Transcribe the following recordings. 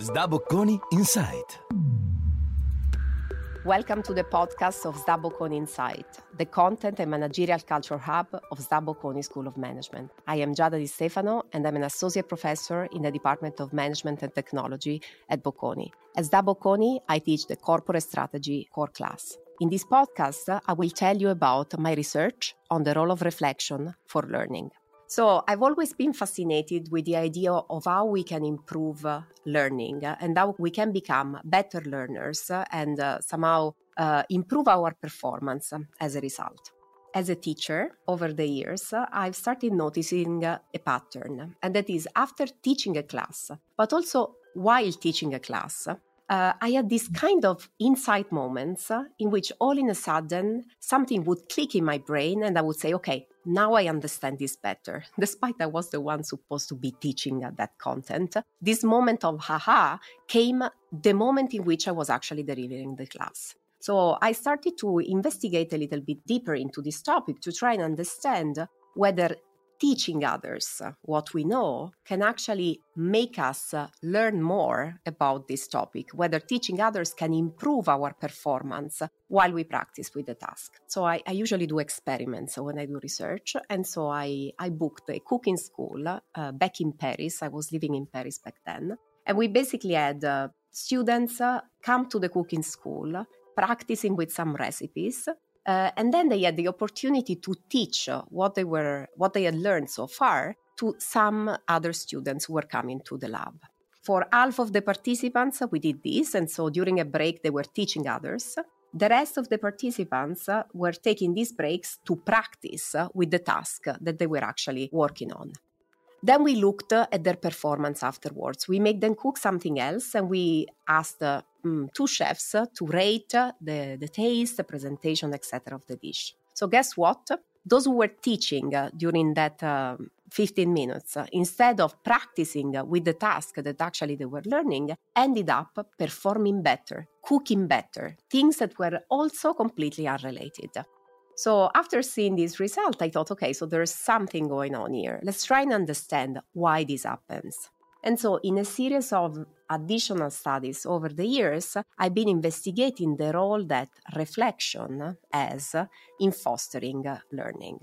SDA Bocconi Insight. Welcome to the podcast of SDA Bocconi Insight, the content and managerial culture hub of SDA Bocconi School of Management. I am Giada Di Stefano and I'm an associate professor in the Department of Management and Technology at Bocconi. At SDA Bocconi, I teach the corporate strategy core class. In this podcast, I will tell you about my research on the role of reflection for learning. So I've always been fascinated with the idea of how we can improve uh, learning uh, and how we can become better learners uh, and somehow uh, improve our performance as a result. As a teacher, over the years, I've started noticing a pattern, and that is after teaching a class, but also while teaching a class, uh, I had these kind of insight moments uh, in which all in a sudden something would click in my brain and I would say, okay, now I understand this better. Despite I was the one supposed to be teaching that content, this moment of haha came the moment in which I was actually delivering the class. So I started to investigate a little bit deeper into this topic to try and understand whether teaching others what we know can actually make us learn more about this topic, whether teaching others can improve our performance while we practice with the task. So I, I usually do experiments when I do research. And so I, I booked a cooking school uh, back in Paris. I was living in Paris back then. And we basically had uh, students uh, come to the cooking school practicing with some recipes uh, and then they had the opportunity to teach what they were what they had learned so far to some other students who were coming to the lab. For half of the participants, we did this, and so during a break, they were teaching others. The rest of the participants were taking these breaks to practice with the task that they were actually working on. Then we looked at their performance afterwards. We made them cook something else and we asked uh, um, two chefs to rate the, the taste, the presentation, etc. of the dish. So, guess what? Those who were teaching uh, during that uh, 15 minutes, uh, instead of practicing with the task that actually they were learning, ended up performing better, cooking better, things that were also completely unrelated. So after seeing this result, I thought, okay, so there's something going on here. Let's try and understand why this happens. And so, in a series of additional studies over the years, I've been investigating the role that reflection has in fostering learning.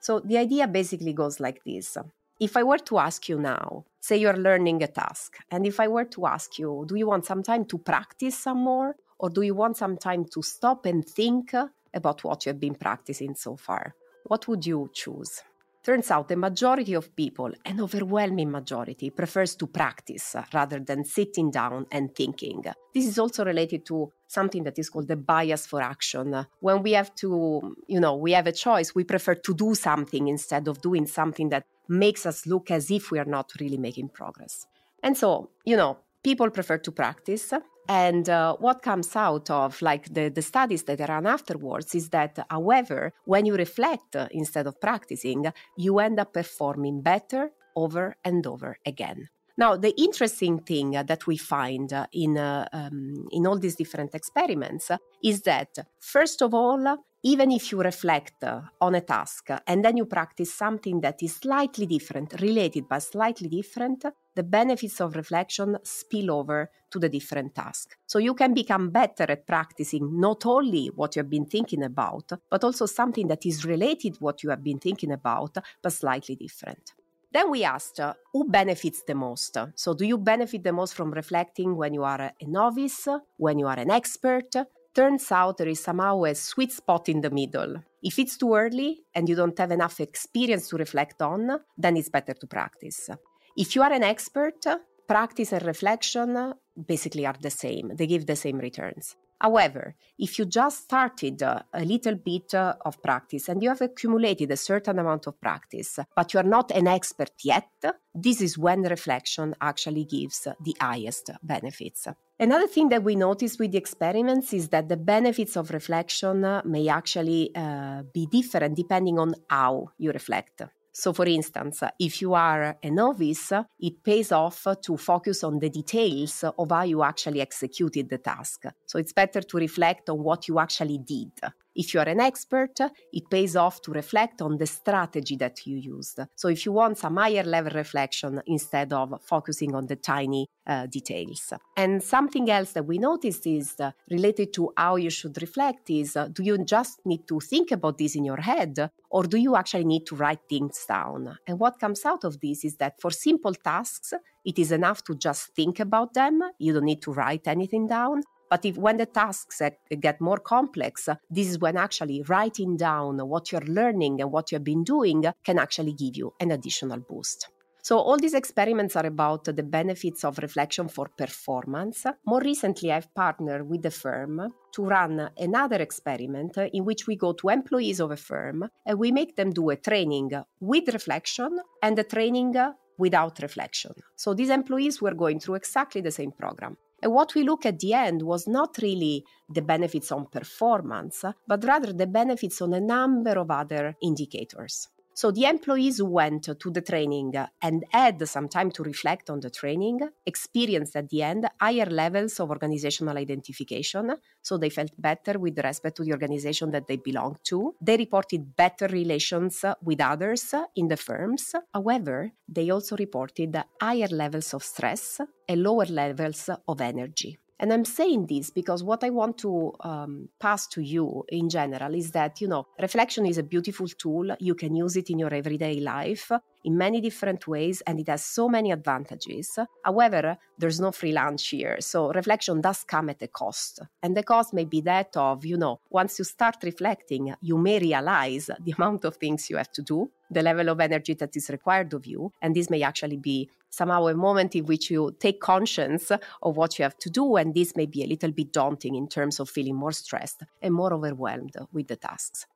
So, the idea basically goes like this If I were to ask you now, say you're learning a task, and if I were to ask you, do you want some time to practice some more, or do you want some time to stop and think about what you have been practicing so far. What would you choose? Turns out the majority of people, an overwhelming majority, prefers to practice rather than sitting down and thinking. This is also related to something that is called the bias for action. When we have to, you know, we have a choice, we prefer to do something instead of doing something that makes us look as if we are not really making progress. And so, you know, people prefer to practice and uh, what comes out of like the, the studies that are run afterwards is that, however, when you reflect uh, instead of practicing, you end up performing better over and over again. Now, the interesting thing uh, that we find uh, in, uh, um, in all these different experiments is that, first of all, even if you reflect uh, on a task and then you practice something that is slightly different, related but slightly different, the benefits of reflection spill over to the different task. So you can become better at practicing not only what you have been thinking about, but also something that is related what you have been thinking about, but slightly different. Then we asked uh, who benefits the most. So, do you benefit the most from reflecting when you are a novice, when you are an expert? Turns out there is somehow a sweet spot in the middle. If it's too early and you don't have enough experience to reflect on, then it's better to practice. If you are an expert, practice and reflection basically are the same, they give the same returns. However, if you just started a little bit of practice and you have accumulated a certain amount of practice, but you are not an expert yet, this is when reflection actually gives the highest benefits. Another thing that we notice with the experiments is that the benefits of reflection may actually uh, be different depending on how you reflect. So, for instance, if you are a novice, it pays off to focus on the details of how you actually executed the task. So, it's better to reflect on what you actually did. If you are an expert, it pays off to reflect on the strategy that you used. So if you want some higher level reflection instead of focusing on the tiny uh, details. And something else that we noticed is uh, related to how you should reflect is uh, do you just need to think about this in your head or do you actually need to write things down? And what comes out of this is that for simple tasks, it is enough to just think about them. You don't need to write anything down. But if when the tasks get more complex, this is when actually writing down what you're learning and what you've been doing can actually give you an additional boost. So, all these experiments are about the benefits of reflection for performance. More recently, I've partnered with the firm to run another experiment in which we go to employees of a firm and we make them do a training with reflection and a training without reflection. So, these employees were going through exactly the same program. And what we look at the end was not really the benefits on performance, but rather the benefits on a number of other indicators. So the employees who went to the training and had some time to reflect on the training experienced at the end higher levels of organizational identification. So they felt better with respect to the organization that they belonged to. They reported better relations with others in the firms. However, they also reported higher levels of stress and lower levels of energy. And I'm saying this because what I want to um, pass to you in general is that, you know, reflection is a beautiful tool. You can use it in your everyday life in many different ways and it has so many advantages. However, there's no free lunch here. So reflection does come at a cost. And the cost may be that of, you know, once you start reflecting, you may realize the amount of things you have to do, the level of energy that is required of you. And this may actually be somehow a moment in which you take conscience of what you have to do. And this may be a little bit daunting in terms of feeling more stressed and more overwhelmed with the tasks.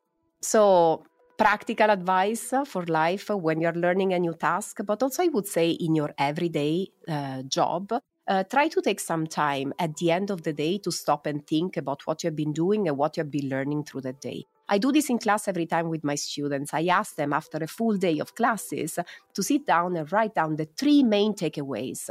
So, practical advice for life when you're learning a new task, but also I would say in your everyday uh, job. Uh, try to take some time at the end of the day to stop and think about what you've been doing and what you've been learning through the day. I do this in class every time with my students. I ask them after a full day of classes to sit down and write down the three main takeaways.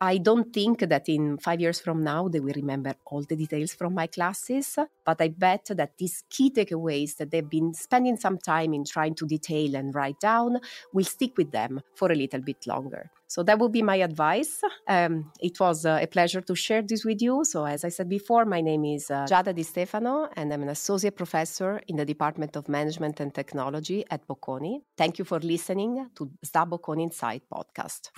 I don't think that in five years from now they will remember all the details from my classes, but I bet that these key takeaways that they've been spending some time in trying to detail and write down will stick with them for a little bit longer. So that would be my advice. Um, it was uh, a pleasure to share this with you. So, as I said before, my name is uh, Giada Di Stefano, and I'm an associate professor in the Department of Management and Technology at Bocconi. Thank you for listening to the Bocconi Insight podcast.